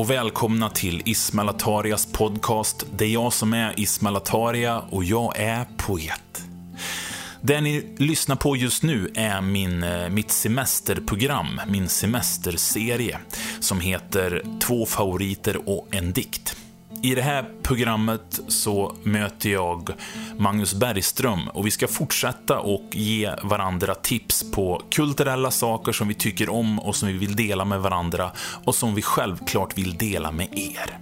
Och välkomna till Ismail Atarias podcast. Det är jag som är Ismail Ataria och jag är poet. Det ni lyssnar på just nu är min, eh, mitt semesterprogram, min semesterserie, som heter Två favoriter och en dikt. I det här programmet så möter jag Magnus Bergström och vi ska fortsätta och ge varandra tips på kulturella saker som vi tycker om och som vi vill dela med varandra och som vi självklart vill dela med er.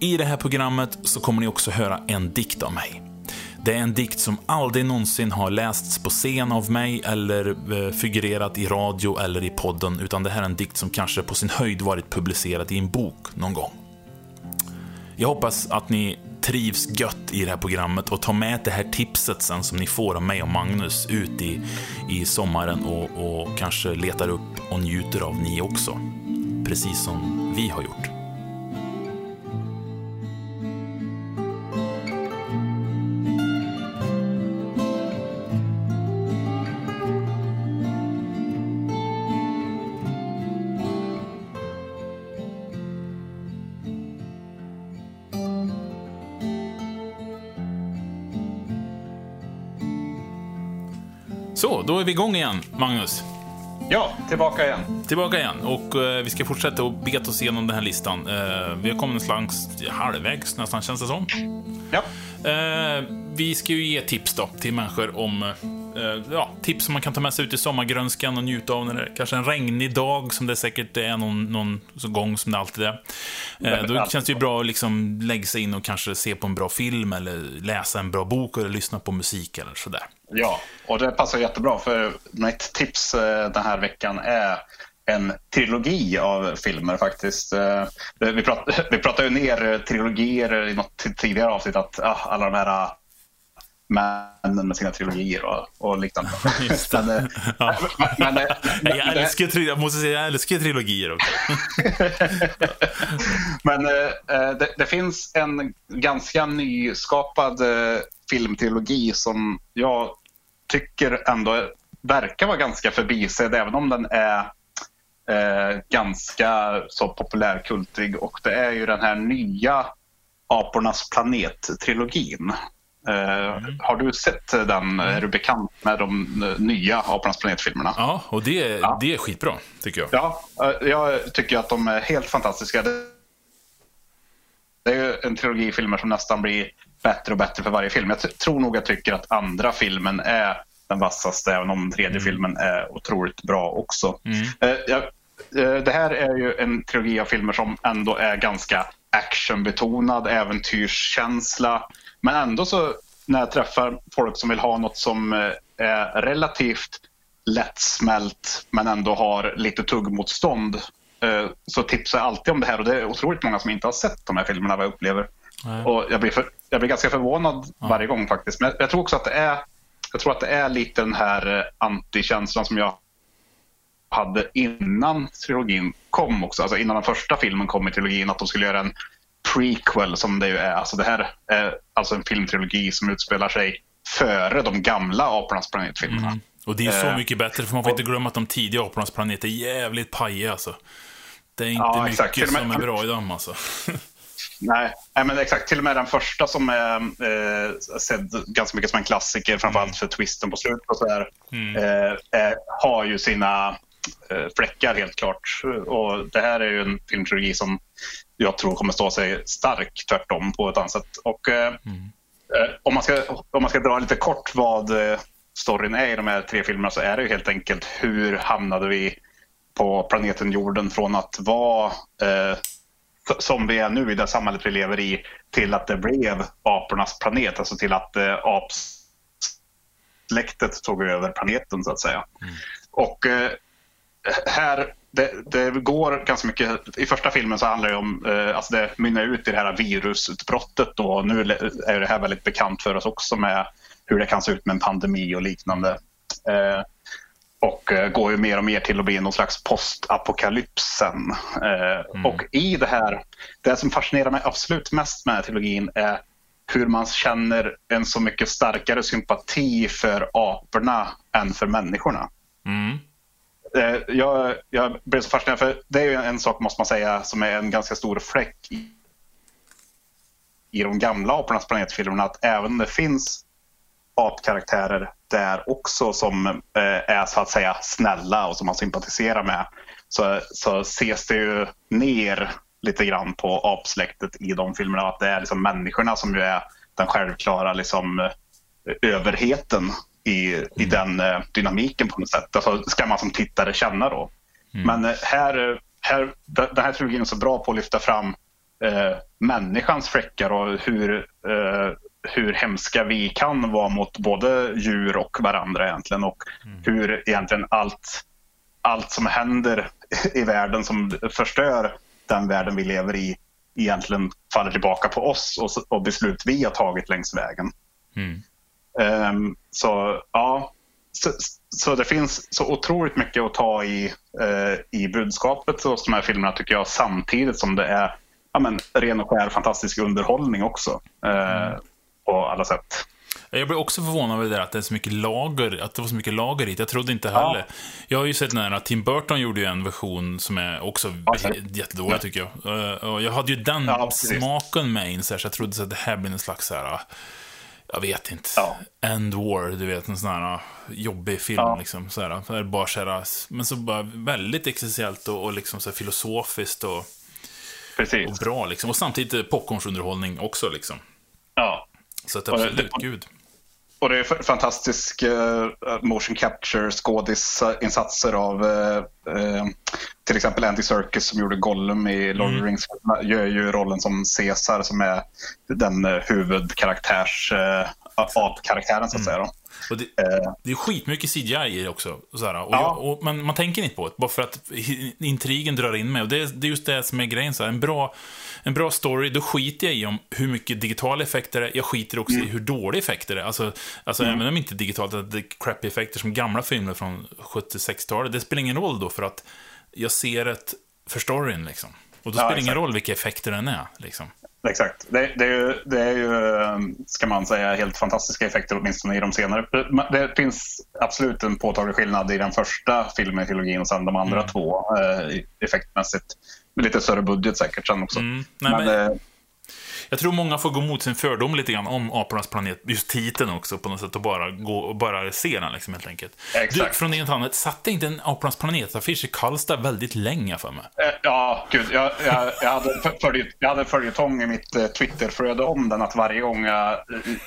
I det här programmet så kommer ni också höra en dikt av mig. Det är en dikt som aldrig någonsin har lästs på scen av mig eller eh, figurerat i radio eller i podden, utan det här är en dikt som kanske på sin höjd varit publicerad i en bok någon gång. Jag hoppas att ni trivs gött i det här programmet och tar med det här tipset sen som ni får av mig och Magnus ut i, i sommaren och, och kanske letar upp och njuter av ni också. Precis som vi har gjort. Så, då är vi igång igen, Magnus. Ja, tillbaka igen. Tillbaka igen och eh, vi ska fortsätta att beta oss igenom den här listan. Eh, vi har kommit slags halvvägs nästan, känns det som. Ja. Eh, vi ska ju ge tips då till människor om eh, ja, tips som man kan ta med sig ut i sommargrönskan och njuta av när det är kanske en regnig dag som det säkert är någon, någon gång som det alltid är. Eh, då känns det ju bra att liksom lägga sig in och kanske se på en bra film eller läsa en bra bok eller lyssna på musik eller sådär. Ja, och det passar jättebra för mitt tips eh, den här veckan är en trilogi av filmer faktiskt. Eh, Vi pratade, vi pratade ju ner trilogier i något tidigare avsnitt att ah, alla de här ah, männen med sina trilogier och, och liknande. Men, eh, Ja. men, men, Jag älskar, jag måste säga, jag älskar trilogier också. Men eh, det, det finns en ganska nyskapad eh, filmtrilogi som jag tycker ändå verkar vara ganska förbisedd även om den är eh, ganska så populärkultig och det är ju den här nya Apornas planet-trilogin. Eh, Har du sett den? Är du bekant med de eh, nya Apornas planet-filmerna? Ja, och det, är- Ja. det är skitbra, tycker jag. Ja, eh, jag tycker att de är helt fantastiska. Det är ju en trilogi filmer som nästan blir bättre och bättre för varje film. Jag tror nog jag tycker att andra filmen är den vassaste, även om tredje filmen är otroligt bra också. Eh, jag, det här är ju en trilogi av filmer som ändå är ganska actionbetonad, äventyrskänsla. Men ändå så när jag träffar folk som vill ha något som eh, är relativt lättsmält men ändå har lite tuggmotstånd eh, så tipsar jag alltid om det här och det är otroligt många som inte har sett de här filmerna vad jag upplever. Nej. Och jag blir, för, jag blir ganska förvånad varje gång faktiskt. Men jag tror också att det är, jag tror att det är lite den här eh, antikänslan som jag hade innan trilogin kom också. Alltså innan den första filmen kom i trilogin att de skulle göra en prequel som det ju är. Alltså det här är alltså en filmtrilogi som utspelar sig före de gamla Apornas planet-filmerna. Och det är så Eh, mycket bättre, för man får inte glömma att de tidiga Apornas planet är jävligt pajiga alltså. Det är inte Ja, mycket exakt. Som är bra i dem alltså. Nej, nej, men exakt. Till och med den första som är eh, sedd ganska mycket som en klassiker, framförallt för twisten på slutet och så där, eh, eh, har ju sina fläckar helt klart. Och det här är ju en filmtrilogi som jag tror kommer stå sig stark tvärtom på ett annat sätt. Och, eh, eh, om, man ska, om man ska dra lite kort vad eh, storyn är i de här tre filmerna så är det ju helt enkelt hur hamnade vi på planeten jorden från att vara eh, som vi är nu i det samhället vi lever i till att det blev apornas planet, alltså till att eh, apsläktet tog över planeten så att säga. Och eh, här, det, det går ganska mycket, i första filmen så handlar det om, eh, alltså det mynnar ut i det här virusutbrottet då, och nu är det här väldigt bekant för oss också med hur det kan se ut med en pandemi och liknande. Eh, och eh, går ju mer och mer till att bli någon slags postapokalypsen. Eh, Och i det här, det som fascinerar mig absolut mest med trilogin är hur man känner en så mycket starkare sympati för aporna än för människorna. Mm. Eh, jag, jag blev så fascinerad, för det är ju en sak måste man säga som är en ganska stor fläck i, i de gamla Apornas planetfilmerna, att även om det finns apkaraktärer där också som eh, är så att säga snälla och som man sympatiserar med så, så ses det ju ner lite grann på apsläktet i de filmerna. Att det är liksom människorna som ju är den självklara liksom, överheten i, mm. i den eh, dynamiken på något sätt. Alltså, ska man som tittare känna då. Mm. Men eh, här, här, den här trilogin är så bra på att lyfta fram eh, människans fläckar och hur, eh, hur hemska vi kan vara mot både djur och varandra egentligen. Och mm. hur egentligen allt, allt som händer i världen som förstör den världen vi lever i egentligen faller tillbaka på oss och, och beslut vi har tagit längs vägen. Mm. Um, så ja, så, så, det finns så otroligt mycket att ta i, uh, i budskapet hos de här filmerna tycker jag samtidigt som det är ja, men, ren och skär fantastisk underhållning också. Uh, mm. På alla sätt. Jag blev också förvånad över det där att det är så mycket lager, att det var så mycket lager i Jag trodde inte heller. Ja. Jag har ju sett när Tim Burton gjorde ju en version som är också ja, jättedålig ja. tycker jag. Eh, och jag hade ju den smaken med in så, jag trodde att det här blir en slags så här, jag vet inte, ja. End War, du vet, en sån här jobbig film ja. liksom. Så här, bara så här, men så bara väldigt existentiellt och, och liksom så filosofiskt och, och bra liksom. Och samtidigt popcornsunderhållning också liksom. Ja. Så att absolut, det, gud. Och det är fantastisk uh, motion capture skådisinsatser av uh, uh, till exempel Andy Serkis som gjorde Gollum i Lord of the mm. Rings. Gör ju rollen som Caesar som är den huvudkaraktärs apkaraktären så att mm. säga. Då. Och det, eh. det är skitmycket CGI i det också. Såhär, och, ja. och man, man tänker inte på det, bara för att intrigen drar in mig. Och det, det är just det som är grejen. Så en, bra, en bra story, då skiter jag i om hur mycket digitala effekter det är. Jag skiter också mm. i hur dåliga effekter det är. Alltså, alltså mm. även om inte digitalt, att det är crappy effekter som gamla filmer från 70-60-talet. Det spelar ingen roll då, för att jag ser ett för storyn liksom. Och då ja, spelar det ingen roll vilka effekter den är. Liksom. Exakt. Det, det, är ju, det är ju, ehm, ska man säga, helt fantastiska effekter åtminstone i de senare. Det finns absolut en påtaglig skillnad i den första filmen i trilogin och sen de andra mm. två eh, effektmässigt. Lite större budget säkert sen också. Mm. Nej, men, men, eh, jag tror många får gå mot sin fördom lite grann om Apornas planet, just titeln också på något sätt, och bara, gå, och bara se den liksom, helt enkelt. Exakt. Du, från det annat, satte inte en Apornas planet-affisch i Karlstad väldigt länge för mig? Eh, ja, gud. Jag, jag, jag hade, följet, jag hade följetong i mitt eh, Twitterflöde om den, att varje gång jag eh,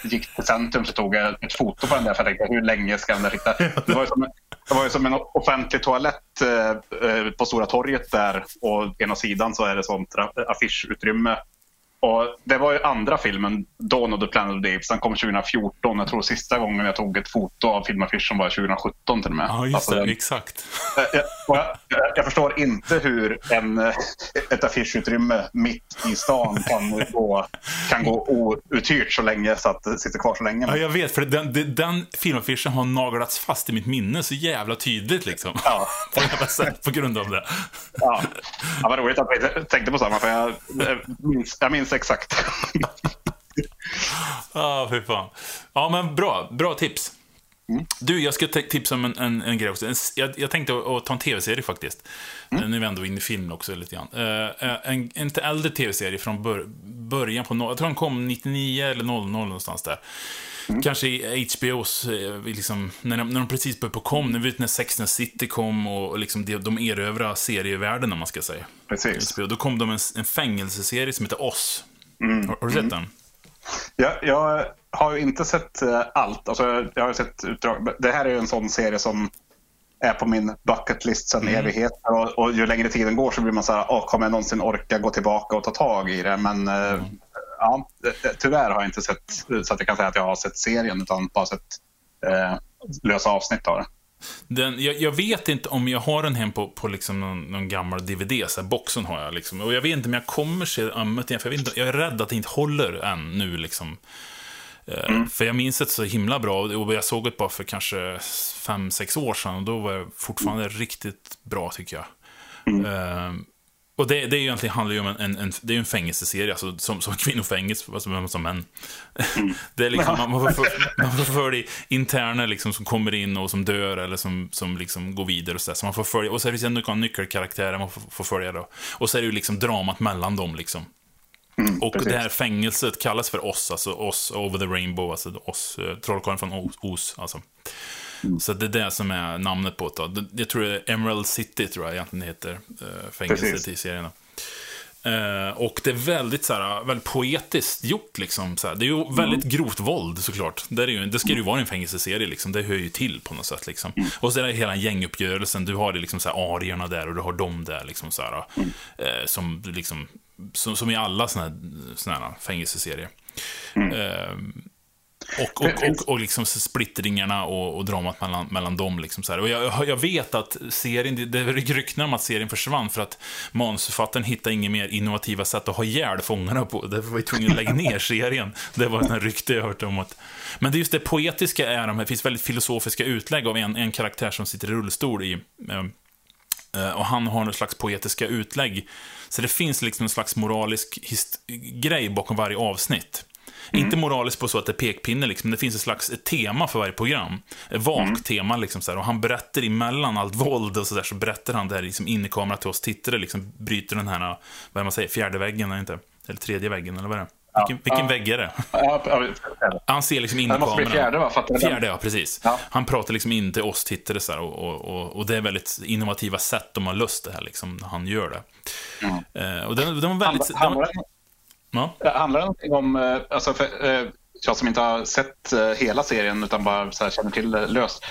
gick till centrum så tog jag ett foto på den där, för jag tänkte hur länge ska den där sitta? Det var som, det var ju som en offentlig toalett eh, eh, på Stora torget där och ena sidan så är det sånt affischutrymme och det var ju andra filmen, Dawn of the Planet of the Apes. Den kom 2014. Jag tror sista gången jag tog ett foto av filmaffischen var 2017 till och med. Ja, just alltså, det. exakt. Jag, jag, jag, förstår inte hur en, ett affischutrymme mitt i stan kan gå, kan gå outhyrt så länge så att det sitter kvar så länge. Ja, jag vet. För den, den, den filmaffischen har naglats fast i mitt minne så jävla tydligt liksom. Ja. på sätt på grund av det. Ja, ja vad roligt att jag tänkte på samma. För jag, minns, jag minns exakt. ah, fy fan. Ja, men bra. Bra tips. Mm. Du, jag ska tipsa om en, en, en grej också. Jag, jag tänkte att ta en tv-serie faktiskt. Mm. Nu är vi ändå inne i film också lite grann. Uh, en, en äldre tv-serie från bör, början på... Jag tror den kom 99 eller 00 någonstans där. Mm. Kanske i HBOs, eh, liksom, när, de, när de precis började på kom, när, när Sex and City kom och liksom de, de erövrade serievärlden, om man ska säga. Precis. HBO, då kom de en, en fängelseserie som heter Oss. Mm. Har, har, du sett mm. den? Ja, jag har ju inte sett uh, allt. Alltså, jag har sett utdrag. Det här är ju en sån serie som är på min bucket list sedan mm. evigheter. Och, och, ju längre tiden går så blir man så här, oh, kommer jag någonsin orka gå tillbaka och ta tag i det? Men uh, mm ja, tyvärr har jag inte sett så att jag kan säga att jag har sett serien utan bara sett eh, lösa avsnitt av det. Den, jag, jag, vet inte om jag har den hem på, på liksom någon, någon gammal DVD, så här, boxen har jag liksom. Och jag vet inte om jag kommer se Ammet igen, för jag, inte, jag är rädd att det inte håller än nu liksom. Eh, mm. För jag minns det så himla bra, och jag såg det bara för kanske fem sex år sedan, och då var det fortfarande mm. riktigt bra tycker jag. Mm. Uh, Och det, det är ju egentligen, handlar ju om en, en, en, det är en fängelseserie, alltså, som, som kvinnofängelse, som, som män. Mm. det är liksom, man, man, får, man interner liksom, som kommer in och som dör eller som, som liksom går vidare och så, så man får följa, och så finns det några nyckelkaraktärer man får, får följa då. Och så är det ju liksom dramat mellan dem liksom. Mm, och precis. det här fängelset kallas för oss, alltså oss over the rainbow, alltså oss, eh, trollkarlen från Os, alltså. Mm. Så det är det som är namnet på det. Jag tror det är Emerald City, tror jag egentligen heter, äh, fängelset i serien. Uh, och det är väldigt, så här, väldigt poetiskt gjort. Liksom, så här. Det är ju väldigt mm. grovt våld såklart. Det, är ju, det ska ju vara en fängelseserie, liksom. det hör ju till på något sätt. Liksom. Mm. Och så är det hela gänguppgörelsen, du har det liksom, så här, arierna där och du har dem där. Liksom, så här, uh, som, liksom, som, som i alla såna här, fängelseserier. Mm. Uh, och, och, och, och liksom splittringarna och, och dramat mellan, mellan dem. Liksom så här. Och jag, jag vet att serien, det, rykten om att serien försvann för att manusförfattaren hittade inget mer innovativa sätt att ha ihjäl fångarna på. Därför var vi tvungna att lägga ner serien. Det var en rykte jag hört om. att Men det är just det poetiska är de här, det finns väldigt filosofiska utlägg av en, en karaktär som sitter i rullstol i eh, och han har några slags poetiska utlägg. Så det finns liksom en slags moralisk grej bakom varje avsnitt. Mm. Inte moraliskt på så att det är pekpinne, liksom, men det finns ett slags ett tema för varje program. Ett vagt mm. tema, liksom, så här, och han berättar emellan allt våld och så där, så berättar han det här liksom, in i kameran till oss tittare, liksom, bryter den här, vad man säger, fjärde väggen, eller inte? Eller tredje väggen, eller vad är det? Vilken, ja, vilken ja. vägg är det? Ja, han ser liksom in i kameran. Det måste bli fjärde, va? Fjärde, ja, precis. Han pratar liksom in till oss tittare, så här, och, och, och, det är väldigt innovativa sätt de har löst det här, liksom, när han gör det. Mm. Uh, och det, det var väldigt... Han, han, Ja. Handlar det någonting om, eh, alltså för, eh, jag som inte har sett eh, hela serien utan bara så känner till det löst.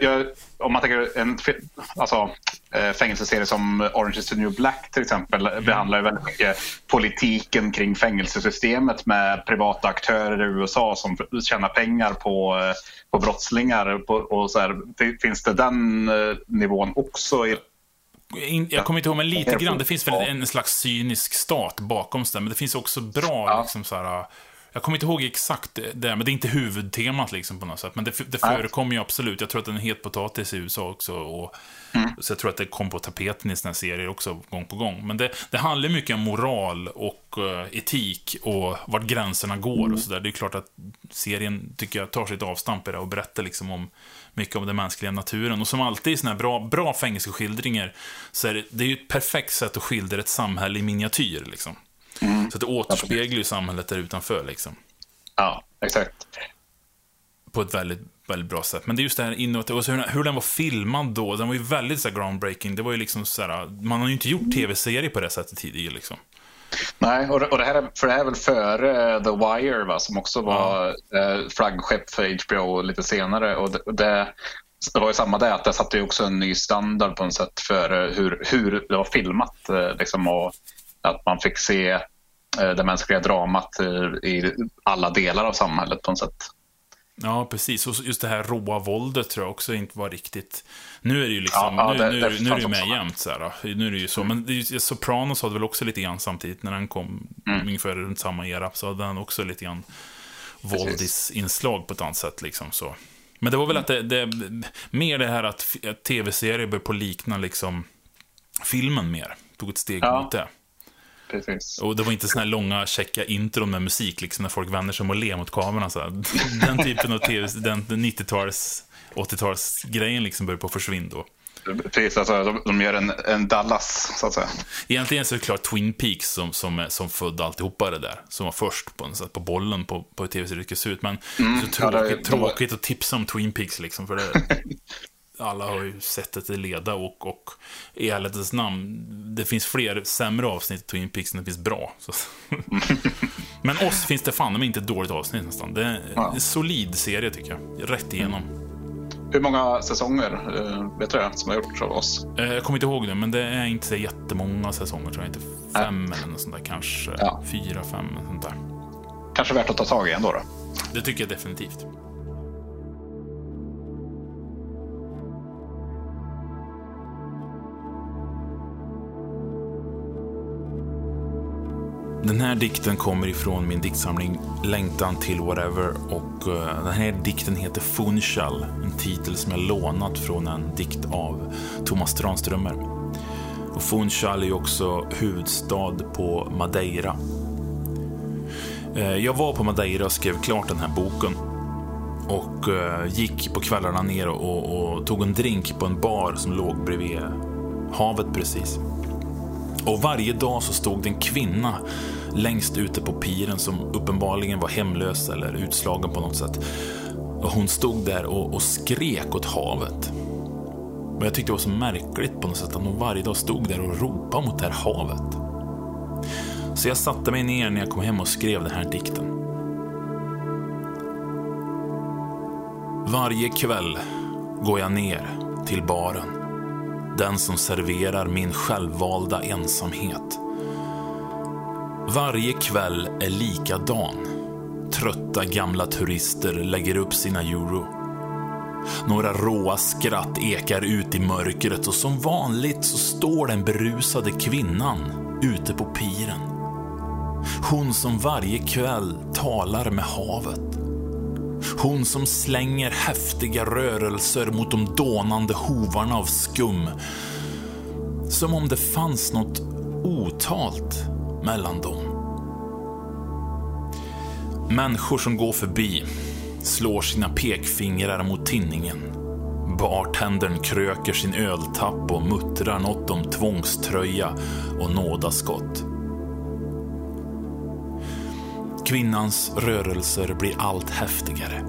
Jag, om man tänker en alltså, fängelseserie som Orange is the new black till exempel mm. behandlar väldigt mycket politiken kring fängelsesystemet med privata aktörer i USA som tjänar pengar på, på brottslingar. På, och så här, finns det den nivån också i jag kommer inte ihåg, men lite grann. Det finns väl en slags cynisk stat bakom det, men det finns också bra, ja. liksom så här, jag kommer inte ihåg exakt det, men det är inte huvudtemat liksom på något sätt. Men det, det förekommer ju absolut. Jag tror att den är het potatis i USA också. Och, mm. Så jag tror att det kom på tapeten i här serier också, gång på gång. Men det, det handlar mycket om moral och uh, etik och vart gränserna går mm. och sådär. Det är klart att serien, tycker jag, tar sitt avstamp i det och berättar liksom om mycket om den mänskliga naturen. Och som alltid i såna här bra, bra fängelseskildringar så är det, det är ju ett perfekt sätt att skildra ett samhälle i miniatyr. Liksom. Mm. Så att det återspeglar ju samhället där utanför. Liksom. Ja, exakt. På ett väldigt, väldigt bra sätt. Men det är just det här inåt, och hur, hur den var filmad då, den var ju väldigt så groundbreaking. Det var ju liksom så här, man har ju inte gjort tv-serier på det sättet tidigare liksom. Nej, och, och det, här är, för det här är väl före The Wire va, som också var ja. eh, flaggskepp för HBO lite senare. Och det, det, det var ju samma där, att det satte ju också en ny standard på något sätt för hur, hur det var filmat. Eh, liksom, och att man fick se eh, det mänskliga dramat i alla delar av samhället på något sätt. Ja, precis. Och just det här råa våldet tror jag också inte var riktigt... Nu är det ju liksom, ja, ja, nu, det, nu, nu är det ju med jämt så här. Nu är det ju så. Mm. Men det, Sopranos hade väl också lite grann samtidigt, när den kom, mm. ungefär runt samma era, så hade den också lite grann våldisinslag på ett annat sätt liksom så. Men det var väl att det, det mer det här att, att tv-serier började på likna liksom filmen mer. Tog ett steg ja. mot det. Precis. Och det var inte såna här långa, checka intron med musik, liksom, när folk vänder sig om och ler mot kameran. Så Den typen av tv, den 90-tals, 80-talsgrejen liksom började på att försvinna då. Precis, alltså, de, de gör en, en, Dallas, så att säga. Egentligen så är det klart Twin Peaks som, som, som födde alltihopa det där. Som var först på, på bollen på, på hur tv-serier ut. Men mm, så tråkigt, ja, det, tråkigt att tipsa om Twin Peaks, liksom, för det, alla har ju sett det till leda och, och i ärlighetens namn, det finns fler sämre avsnitt i Twin Peaks än det finns bra. Men oss finns det fan inte ett dåligt avsnitt nästan. Det är ja. en solid serie tycker jag. Rätt igenom. Hur många säsonger eh, vet du som har gjorts av oss? Eh, jag kommer inte ihåg det, men det är inte så jättemånga säsonger tror jag. Inte fem Nej. eller något sånt där kanske. Ja. Fyra, fem, sånt där. Kanske värt att ta tag i ändå då? Det tycker jag definitivt. Den här dikten kommer ifrån min diktsamling Längtan till whatever och eh, den här dikten heter Funchal, en titel som jag lånat från en dikt av Thomas Tranströmer. Och Funchal är också huvudstad på Madeira. Eh, jag var på Madeira och skrev klart den här boken. Och eh, gick på kvällarna ner och, och tog en drink på en bar som låg bredvid havet precis. Och varje dag så stod det en kvinna längst ute på piren som uppenbarligen var hemlös eller utslagen på något sätt. Och hon stod där och, och skrek åt havet. Och jag tyckte det var så märkligt på något sätt att hon varje dag stod där och ropade mot det här havet. Så jag satte mig ner när jag kom hem och skrev den här dikten. Varje kväll går jag ner till baren. Den som serverar min självvalda ensamhet. Varje kväll är likadan. Trötta gamla turister lägger upp sina euro. Några råa skratt ekar ut i mörkret och som vanligt så står den berusade kvinnan ute på piren. Hon som varje kväll talar med havet. Hon som slänger häftiga rörelser mot de dånande hovarna av skum. Som om det fanns något otalt mellan dem. Människor som går förbi slår sina pekfingrar mot tinningen. Bartendern kröker sin öltapp och muttrar något om tvångströja och nådaskott. Kvinnans rörelser blir allt häftigare.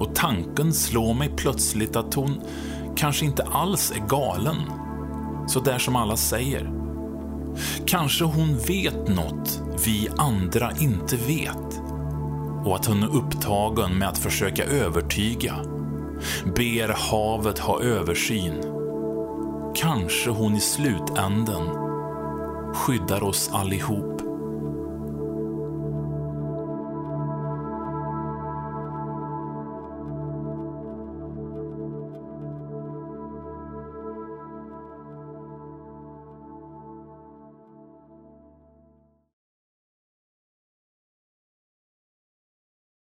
Och tanken slår mig plötsligt att hon kanske inte alls är galen. Så där som alla säger. Kanske hon vet något vi andra inte vet. Och att hon är upptagen med att försöka övertyga. Ber havet ha översyn. Kanske hon i slutänden skyddar oss allihop.